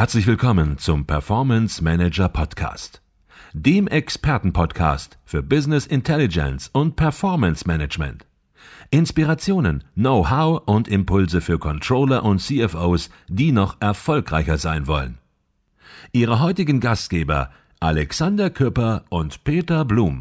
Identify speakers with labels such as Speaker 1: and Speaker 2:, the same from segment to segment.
Speaker 1: Herzlich willkommen zum Performance Manager Podcast, dem Expertenpodcast für Business Intelligence und Performance Management. Inspirationen, Know-how und Impulse für Controller und CFOs, die noch erfolgreicher sein wollen. Ihre heutigen Gastgeber Alexander Küpper und Peter Blum.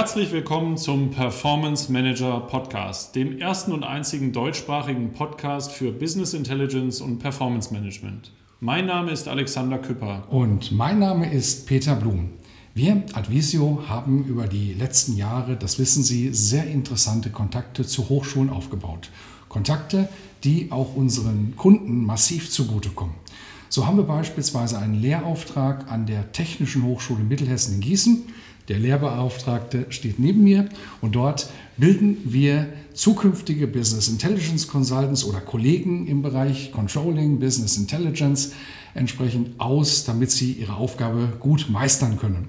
Speaker 2: Herzlich willkommen zum Performance Manager Podcast, dem ersten und einzigen deutschsprachigen Podcast für Business Intelligence und Performance Management. Mein Name ist Alexander Küpper.
Speaker 3: Und mein Name ist Peter Blum. Wir Advisio haben über die letzten Jahre, das wissen Sie, sehr interessante Kontakte zu Hochschulen aufgebaut. Kontakte, die auch unseren Kunden massiv zugutekommen. So haben wir beispielsweise einen Lehrauftrag an der Technischen Hochschule Mittelhessen in Gießen der Lehrbeauftragte steht neben mir und dort bilden wir zukünftige Business Intelligence Consultants oder Kollegen im Bereich Controlling, Business Intelligence entsprechend aus, damit sie ihre Aufgabe gut meistern können.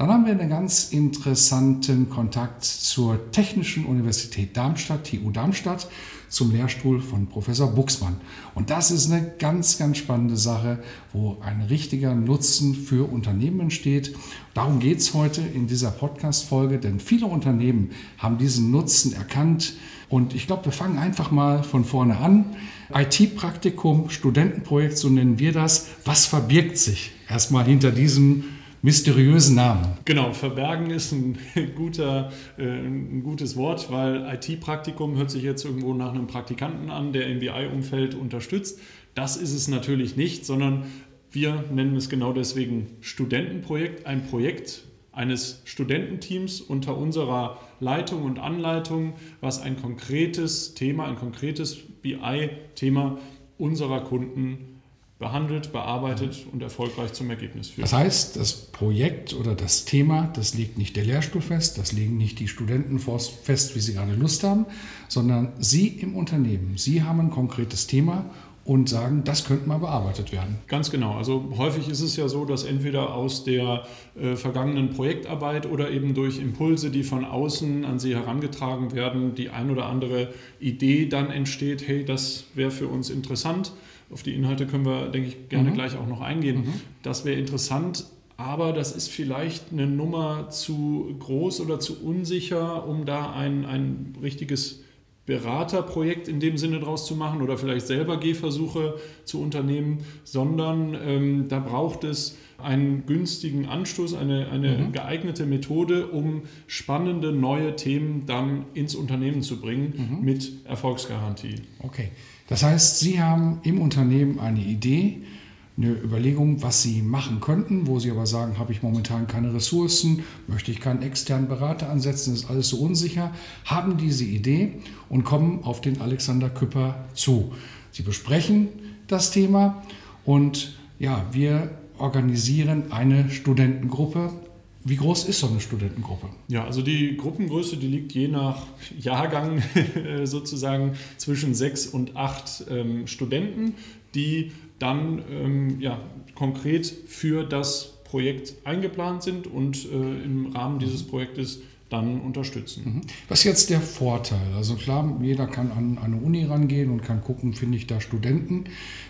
Speaker 3: Dann haben wir einen ganz interessanten Kontakt zur Technischen Universität Darmstadt, TU Darmstadt, zum Lehrstuhl von Professor Buxmann. Und das ist eine ganz, ganz spannende Sache, wo ein richtiger Nutzen für Unternehmen entsteht. Darum geht es heute in dieser Podcast-Folge, denn viele Unternehmen haben diesen Nutzen erkannt. Und ich glaube, wir fangen einfach mal von vorne an. IT-Praktikum, Studentenprojekt, so nennen wir das. Was verbirgt sich erstmal hinter diesem mysteriösen Namen.
Speaker 2: Genau, verbergen ist ein, guter, äh, ein gutes Wort, weil IT-Praktikum hört sich jetzt irgendwo nach einem Praktikanten an, der im BI-Umfeld unterstützt. Das ist es natürlich nicht, sondern wir nennen es genau deswegen Studentenprojekt, ein Projekt eines Studententeams unter unserer Leitung und Anleitung, was ein konkretes Thema, ein konkretes BI-Thema unserer Kunden behandelt, bearbeitet und erfolgreich zum Ergebnis führt.
Speaker 3: Das heißt, das Projekt oder das Thema, das legt nicht der Lehrstuhl fest, das legen nicht die Studenten fest, wie sie gerade Lust haben, sondern Sie im Unternehmen, Sie haben ein konkretes Thema und sagen, das könnte mal bearbeitet werden.
Speaker 2: Ganz genau. Also häufig ist es ja so, dass entweder aus der äh, vergangenen Projektarbeit oder eben durch Impulse, die von außen an Sie herangetragen werden, die ein oder andere Idee dann entsteht, hey, das wäre für uns interessant auf die Inhalte können wir, denke ich, gerne mhm. gleich auch noch eingehen. Mhm. Das wäre interessant, aber das ist vielleicht eine Nummer zu groß oder zu unsicher, um da ein, ein richtiges Beraterprojekt in dem Sinne draus zu machen oder vielleicht selber Gehversuche zu unternehmen, sondern ähm, da braucht es einen günstigen Anstoß, eine, eine mhm. geeignete Methode, um spannende neue Themen dann ins Unternehmen zu bringen mhm. mit Erfolgsgarantie.
Speaker 3: Okay. Das heißt, Sie haben im Unternehmen eine Idee, eine Überlegung, was Sie machen könnten, wo Sie aber sagen, habe ich momentan keine Ressourcen, möchte ich keinen externen Berater ansetzen, ist alles so unsicher, haben diese Idee und kommen auf den Alexander Küpper zu. Sie besprechen das Thema und ja, wir organisieren eine Studentengruppe wie groß ist so eine Studentengruppe?
Speaker 2: Ja, also die Gruppengröße, die liegt je nach Jahrgang sozusagen zwischen sechs und acht ähm, Studenten, die dann ähm, ja, konkret für das Projekt eingeplant sind und äh, im Rahmen dieses Projektes dann unterstützen. Mhm.
Speaker 3: Was ist jetzt der Vorteil? Also klar, jeder kann an eine Uni rangehen und kann gucken, finde ich da Studenten.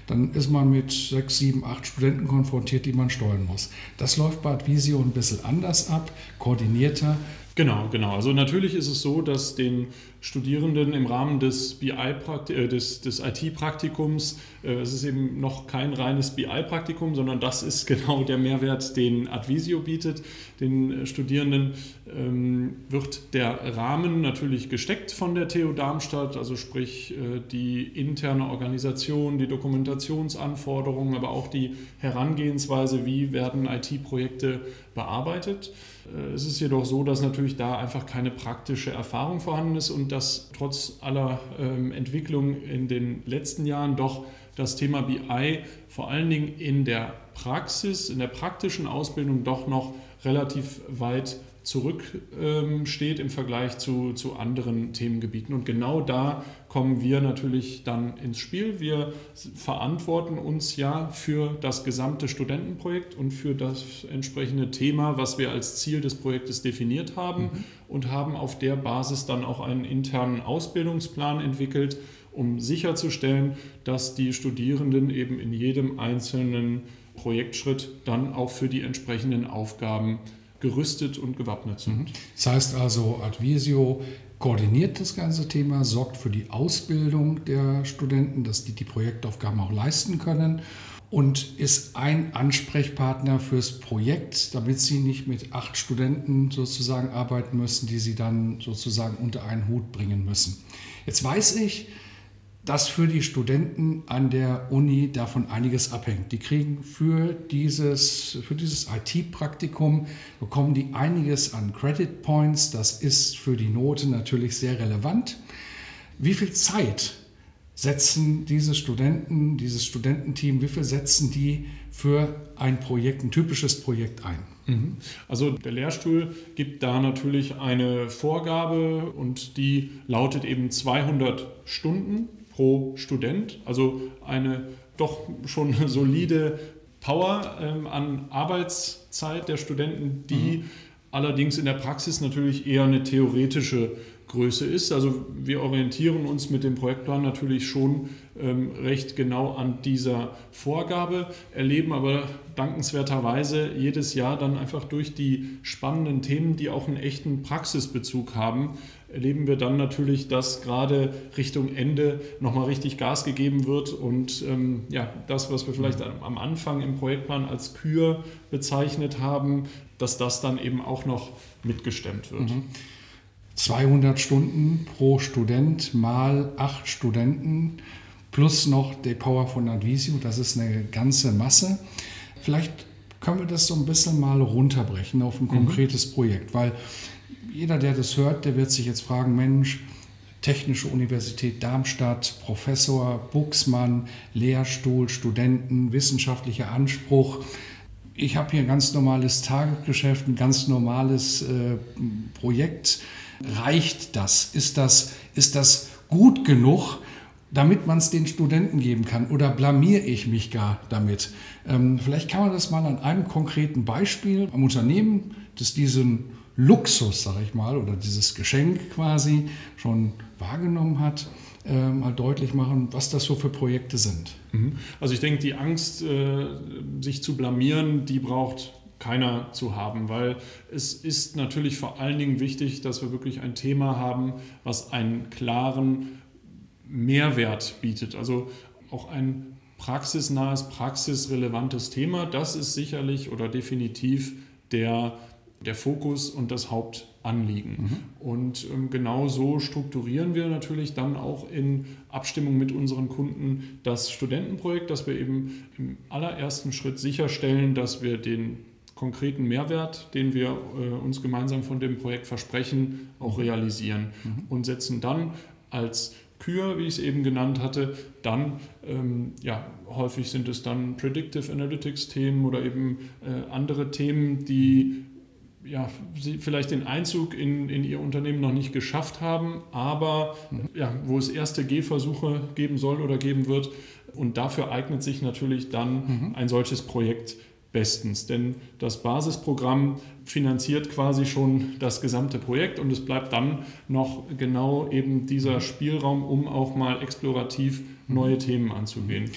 Speaker 3: Dann ist man mit sechs, sieben, acht Studenten konfrontiert, die man steuern muss. Das läuft bei Advisio ein bisschen anders ab, koordinierter.
Speaker 2: Genau, genau. Also natürlich ist es so, dass den Studierenden im Rahmen des, BI äh, des, des IT-Praktikums, äh, es ist eben noch kein reines BI-Praktikum, sondern das ist genau der Mehrwert, den Advisio bietet. Den Studierenden ähm, wird der Rahmen natürlich gesteckt von der TU Darmstadt, also sprich äh, die interne Organisation, die Dokumentationsanforderungen, aber auch die Herangehensweise, wie werden IT-Projekte bearbeitet. Äh, es ist jedoch so, dass natürlich da einfach keine praktische Erfahrung vorhanden ist und dass trotz aller ähm, Entwicklung in den letzten Jahren doch das Thema BI vor allen Dingen in der Praxis, in der praktischen Ausbildung doch noch relativ weit zurücksteht ähm, im Vergleich zu, zu anderen Themengebieten. Und genau da kommen wir natürlich dann ins Spiel. Wir verantworten uns ja für das gesamte Studentenprojekt und für das entsprechende Thema, was wir als Ziel des Projektes definiert haben mhm. und haben auf der Basis dann auch einen internen Ausbildungsplan entwickelt, um sicherzustellen, dass die Studierenden eben in jedem einzelnen Projektschritt dann auch für die entsprechenden Aufgaben gerüstet und gewappnet sind. Mhm.
Speaker 3: Das heißt also, Advisio koordiniert das ganze Thema, sorgt für die Ausbildung der Studenten, dass die die Projektaufgaben auch leisten können und ist ein Ansprechpartner fürs Projekt, damit sie nicht mit acht Studenten sozusagen arbeiten müssen, die sie dann sozusagen unter einen Hut bringen müssen. Jetzt weiß ich, dass für die Studenten an der Uni davon einiges abhängt. Die kriegen für dieses, für dieses IT-Praktikum, bekommen die einiges an Credit Points. Das ist für die Note natürlich sehr relevant. Wie viel Zeit setzen diese Studenten, dieses Studententeam, wie viel setzen die für ein Projekt, ein typisches Projekt ein?
Speaker 2: Mhm. Also der Lehrstuhl gibt da natürlich eine Vorgabe und die lautet eben 200 Stunden pro Student. Also eine doch schon solide Power ähm, an Arbeitszeit der Studenten, die mhm. allerdings in der Praxis natürlich eher eine theoretische Größe ist. Also wir orientieren uns mit dem Projektplan natürlich schon ähm, recht genau an dieser Vorgabe, erleben aber dankenswerterweise jedes Jahr dann einfach durch die spannenden Themen, die auch einen echten Praxisbezug haben, erleben wir dann natürlich, dass gerade Richtung Ende nochmal richtig Gas gegeben wird und ähm, ja, das, was wir vielleicht am Anfang im Projektplan als Kür bezeichnet haben, dass das dann eben auch noch mitgestemmt wird. Mhm.
Speaker 3: 200 Stunden pro Student mal acht Studenten plus noch die Power von Advisio, das ist eine ganze Masse. Vielleicht können wir das so ein bisschen mal runterbrechen auf ein mhm. konkretes mhm. Projekt, weil jeder, der das hört, der wird sich jetzt fragen, Mensch, Technische Universität Darmstadt, Professor, Buchsmann, Lehrstuhl, Studenten, wissenschaftlicher Anspruch. Ich habe hier ein ganz normales Tagesgeschäft, ein ganz normales äh, Projekt. Reicht das? Ist das, ist das gut genug, damit man es den Studenten geben kann? Oder blamiere ich mich gar damit? Ähm, vielleicht kann man das mal an einem konkreten Beispiel am Unternehmen, das diesen Luxus, sage ich mal, oder dieses Geschenk quasi schon wahrgenommen hat, äh, mal deutlich machen, was das so für Projekte sind.
Speaker 2: Mhm. Also ich denke, die Angst, äh, sich zu blamieren, die braucht keiner zu haben, weil es ist natürlich vor allen Dingen wichtig, dass wir wirklich ein Thema haben, was einen klaren Mehrwert bietet. Also auch ein praxisnahes, praxisrelevantes Thema, das ist sicherlich oder definitiv der der Fokus und das Hauptanliegen. Mhm. Und ähm, genau so strukturieren wir natürlich dann auch in Abstimmung mit unseren Kunden das Studentenprojekt, dass wir eben im allerersten Schritt sicherstellen, dass wir den konkreten Mehrwert, den wir äh, uns gemeinsam von dem Projekt versprechen, auch mhm. realisieren mhm. und setzen dann als Kür, wie ich es eben genannt hatte, dann, ähm, ja, häufig sind es dann Predictive Analytics Themen oder eben äh, andere Themen, die ja, sie vielleicht den Einzug in, in ihr Unternehmen noch nicht geschafft haben, aber mhm. ja, wo es erste Gehversuche geben soll oder geben wird. Und dafür eignet sich natürlich dann mhm. ein solches Projekt bestens. Denn das Basisprogramm finanziert quasi schon das gesamte Projekt und es bleibt dann noch genau eben dieser. Spielraum, um auch mal explorativ neue Themen anzugehen.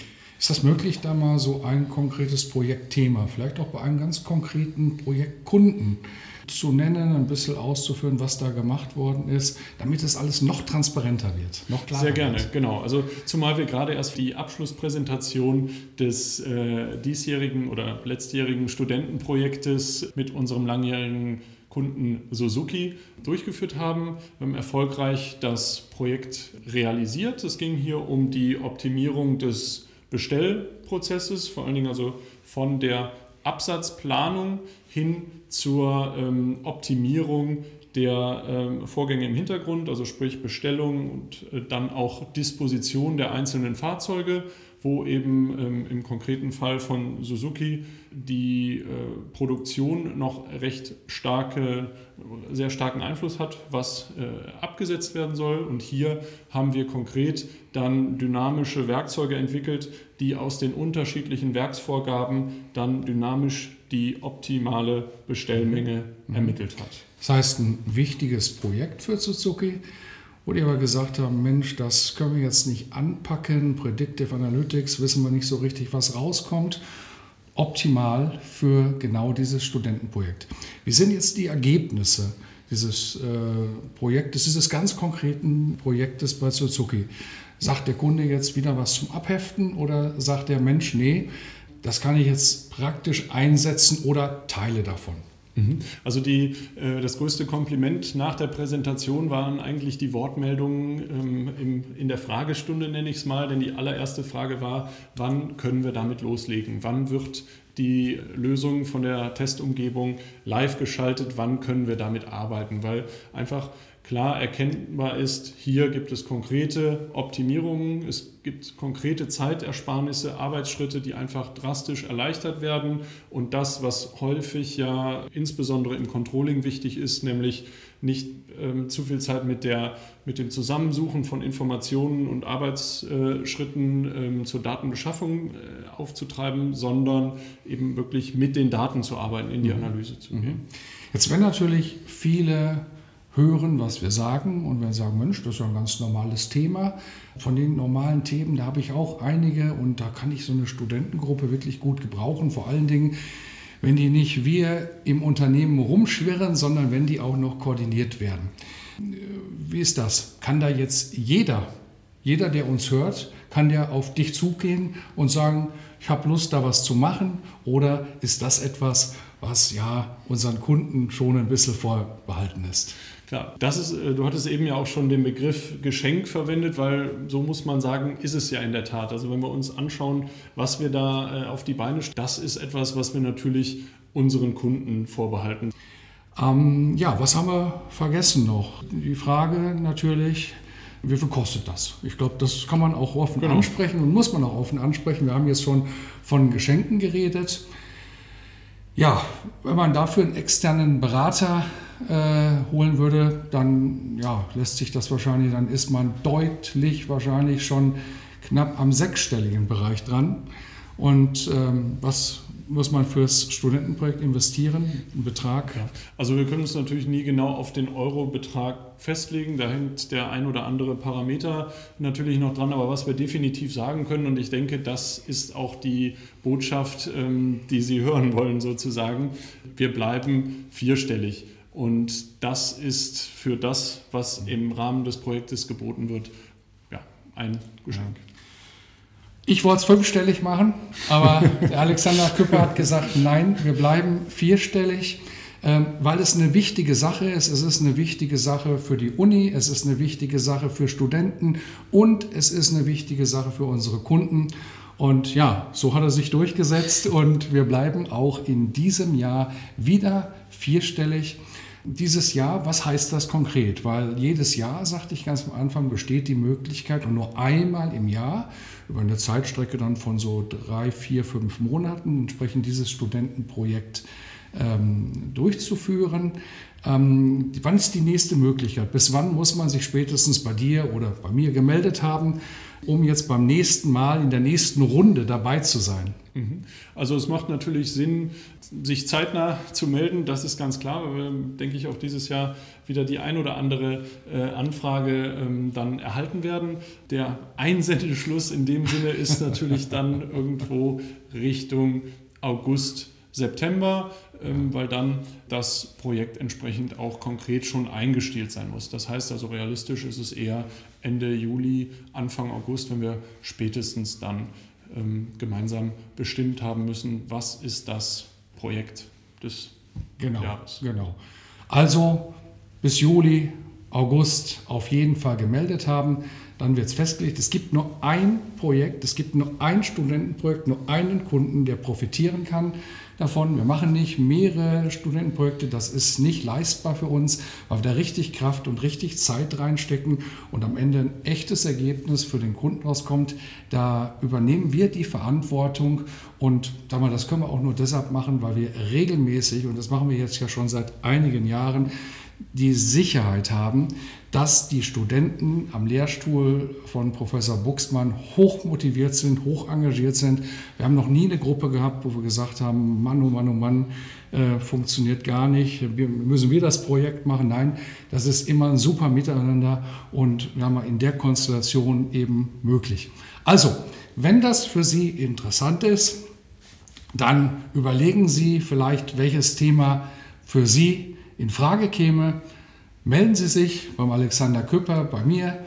Speaker 3: Ist das möglich, da mal so ein konkretes Projektthema, vielleicht auch bei einem ganz konkreten Projektkunden zu nennen, ein bisschen auszuführen, was da gemacht worden ist, damit es alles noch transparenter wird, noch
Speaker 2: klarer Sehr gerne, wird. genau. Also zumal wir gerade erst die Abschlusspräsentation des äh, diesjährigen oder letztjährigen Studentenprojektes mit unserem langjährigen Kunden Suzuki durchgeführt haben. Wir haben erfolgreich das Projekt realisiert. Es ging hier um die Optimierung des Bestellprozesses, vor allen Dingen also von der Absatzplanung hin zur ähm, Optimierung der ähm, Vorgänge im Hintergrund, also sprich Bestellung und äh, dann auch Disposition der einzelnen Fahrzeuge wo eben ähm, im konkreten Fall von Suzuki die äh, Produktion noch recht starke, sehr starken Einfluss hat, was äh, abgesetzt werden soll. Und hier haben wir konkret dann dynamische Werkzeuge entwickelt, die aus den unterschiedlichen Werksvorgaben dann dynamisch die optimale Bestellmenge mhm. ermittelt hat.
Speaker 3: Das heißt, ein wichtiges Projekt für Suzuki, wo die aber gesagt haben, Mensch, das können wir jetzt nicht anpacken, Predictive Analytics, wissen wir nicht so richtig, was rauskommt. Optimal für genau dieses Studentenprojekt. Wie sind jetzt die Ergebnisse dieses äh, Projektes, dieses ganz konkreten Projektes bei Suzuki? Sagt der Kunde jetzt wieder was zum Abheften oder sagt der Mensch, nee, das kann ich jetzt praktisch einsetzen oder Teile davon?
Speaker 2: Mhm. Also die, äh, das größte Kompliment nach der Präsentation waren eigentlich die Wortmeldungen ähm, in der Fragestunde, nenne ich es mal, denn die allererste Frage war, wann können wir damit loslegen? Wann wird die Lösung von der Testumgebung live geschaltet? Wann können wir damit arbeiten? Weil einfach klar erkennbar ist, hier gibt es konkrete Optimierungen, es gibt konkrete Zeitersparnisse, Arbeitsschritte, die einfach drastisch erleichtert werden. Und das, was häufig ja insbesondere im Controlling wichtig ist, nämlich nicht ähm, zu viel Zeit mit, der, mit dem Zusammensuchen von Informationen und Arbeitsschritten ähm, zur Datenbeschaffung äh, aufzutreiben, sondern eben wirklich mit den Daten zu arbeiten, in die mhm. Analyse zu gehen.
Speaker 3: Jetzt werden natürlich viele hören, was wir sagen und werden sagen, Mensch, das ist ja ein ganz normales Thema. Von den normalen Themen, da habe ich auch einige und da kann ich so eine Studentengruppe wirklich gut gebrauchen. Vor allen Dingen, wenn die nicht wir im Unternehmen rumschwirren, sondern wenn die auch noch koordiniert werden. Wie ist das? Kann da jetzt jeder, jeder, der uns hört, kann der auf dich zugehen und sagen, ich habe Lust, da was zu machen? Oder ist das etwas, was ja unseren Kunden schon ein bisschen vorbehalten ist?
Speaker 2: Klar, das ist, äh, du hattest eben ja auch schon den Begriff Geschenk verwendet, weil so muss man sagen, ist es ja in der Tat. Also wenn wir uns anschauen, was wir da äh, auf die Beine stellen, das ist etwas, was wir natürlich unseren Kunden vorbehalten.
Speaker 3: Ähm, ja, was haben wir vergessen noch? Die Frage natürlich, wie viel kostet das? Ich glaube, das kann man auch offen genau. ansprechen und muss man auch offen ansprechen. Wir haben jetzt schon von Geschenken geredet. Ja, wenn man dafür einen externen Berater äh, holen würde, dann ja, lässt sich das wahrscheinlich, dann ist man deutlich wahrscheinlich schon knapp am sechsstelligen Bereich dran. Und ähm, was muss man fürs Studentenprojekt investieren, einen Betrag? Ja.
Speaker 2: Also wir können uns natürlich nie genau auf den Eurobetrag festlegen. Da hängt der ein oder andere Parameter natürlich noch dran. Aber was wir definitiv sagen können, und ich denke, das ist auch die Botschaft, ähm, die Sie hören wollen sozusagen, wir bleiben vierstellig. Und das ist für das, was im Rahmen des Projektes geboten wird, ja, ein Geschenk.
Speaker 3: Ich wollte es fünfstellig machen, aber der Alexander Küpper hat gesagt, nein, wir bleiben vierstellig, ähm, weil es eine wichtige Sache ist. Es ist eine wichtige Sache für die Uni, es ist eine wichtige Sache für Studenten und es ist eine wichtige Sache für unsere Kunden. Und ja, so hat er sich durchgesetzt und wir bleiben auch in diesem Jahr wieder vierstellig. Dieses Jahr, was heißt das konkret? Weil jedes Jahr, sagte ich ganz am Anfang, besteht die Möglichkeit und nur einmal im Jahr über eine Zeitstrecke dann von so drei, vier, fünf Monaten entsprechend dieses Studentenprojekt ähm, durchzuführen. Ähm, wann ist die nächste Möglichkeit? Bis wann muss man sich spätestens bei dir oder bei mir gemeldet haben? Um jetzt beim nächsten Mal in der nächsten Runde dabei zu sein?
Speaker 2: Mhm. Also es macht natürlich Sinn, sich zeitnah zu melden, das ist ganz klar, weil wir, denke ich, auch dieses Jahr wieder die ein oder andere äh, Anfrage ähm, dann erhalten werden. Der Einsendeschluss in dem Sinne ist natürlich dann irgendwo Richtung August, September, ähm, weil dann das Projekt entsprechend auch konkret schon eingestielt sein muss. Das heißt also realistisch ist es eher Ende Juli, Anfang August, wenn wir spätestens dann ähm, gemeinsam bestimmt haben müssen, was ist das Projekt des
Speaker 3: genau, Jahres. Genau. Also bis Juli, August auf jeden Fall gemeldet haben, dann wird es festgelegt, es gibt nur ein Projekt, es gibt nur ein Studentenprojekt, nur einen Kunden, der profitieren kann davon. Wir machen nicht mehrere Studentenprojekte, das ist nicht leistbar für uns, weil wir da richtig Kraft und richtig Zeit reinstecken und am Ende ein echtes Ergebnis für den Kunden rauskommt. Da übernehmen wir die Verantwortung und das können wir auch nur deshalb machen, weil wir regelmäßig, und das machen wir jetzt ja schon seit einigen Jahren, die Sicherheit haben, dass die Studenten am Lehrstuhl von Professor Buxmann hoch motiviert sind, hoch engagiert sind. Wir haben noch nie eine Gruppe gehabt, wo wir gesagt haben, Mann, oh Mann, oh Mann, äh, funktioniert gar nicht, wir, müssen wir das Projekt machen? Nein, das ist immer ein super Miteinander und wir haben in der Konstellation eben möglich. Also, wenn das für Sie interessant ist, dann überlegen Sie vielleicht, welches Thema für Sie in Frage käme. Melden Sie sich beim Alexander Küpper, bei mir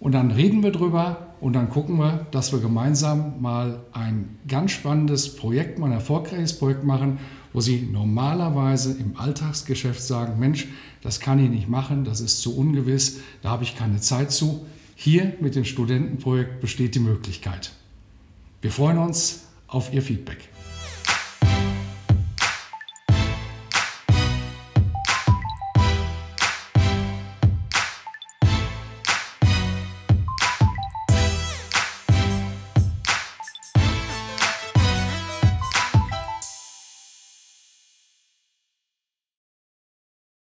Speaker 3: und dann reden wir drüber und dann gucken wir, dass wir gemeinsam mal ein ganz spannendes Projekt, mal ein erfolgreiches Projekt machen, wo Sie normalerweise im Alltagsgeschäft sagen, Mensch, das kann ich nicht machen, das ist zu ungewiss, da habe ich keine Zeit zu. Hier mit dem Studentenprojekt besteht die Möglichkeit. Wir freuen uns auf Ihr Feedback.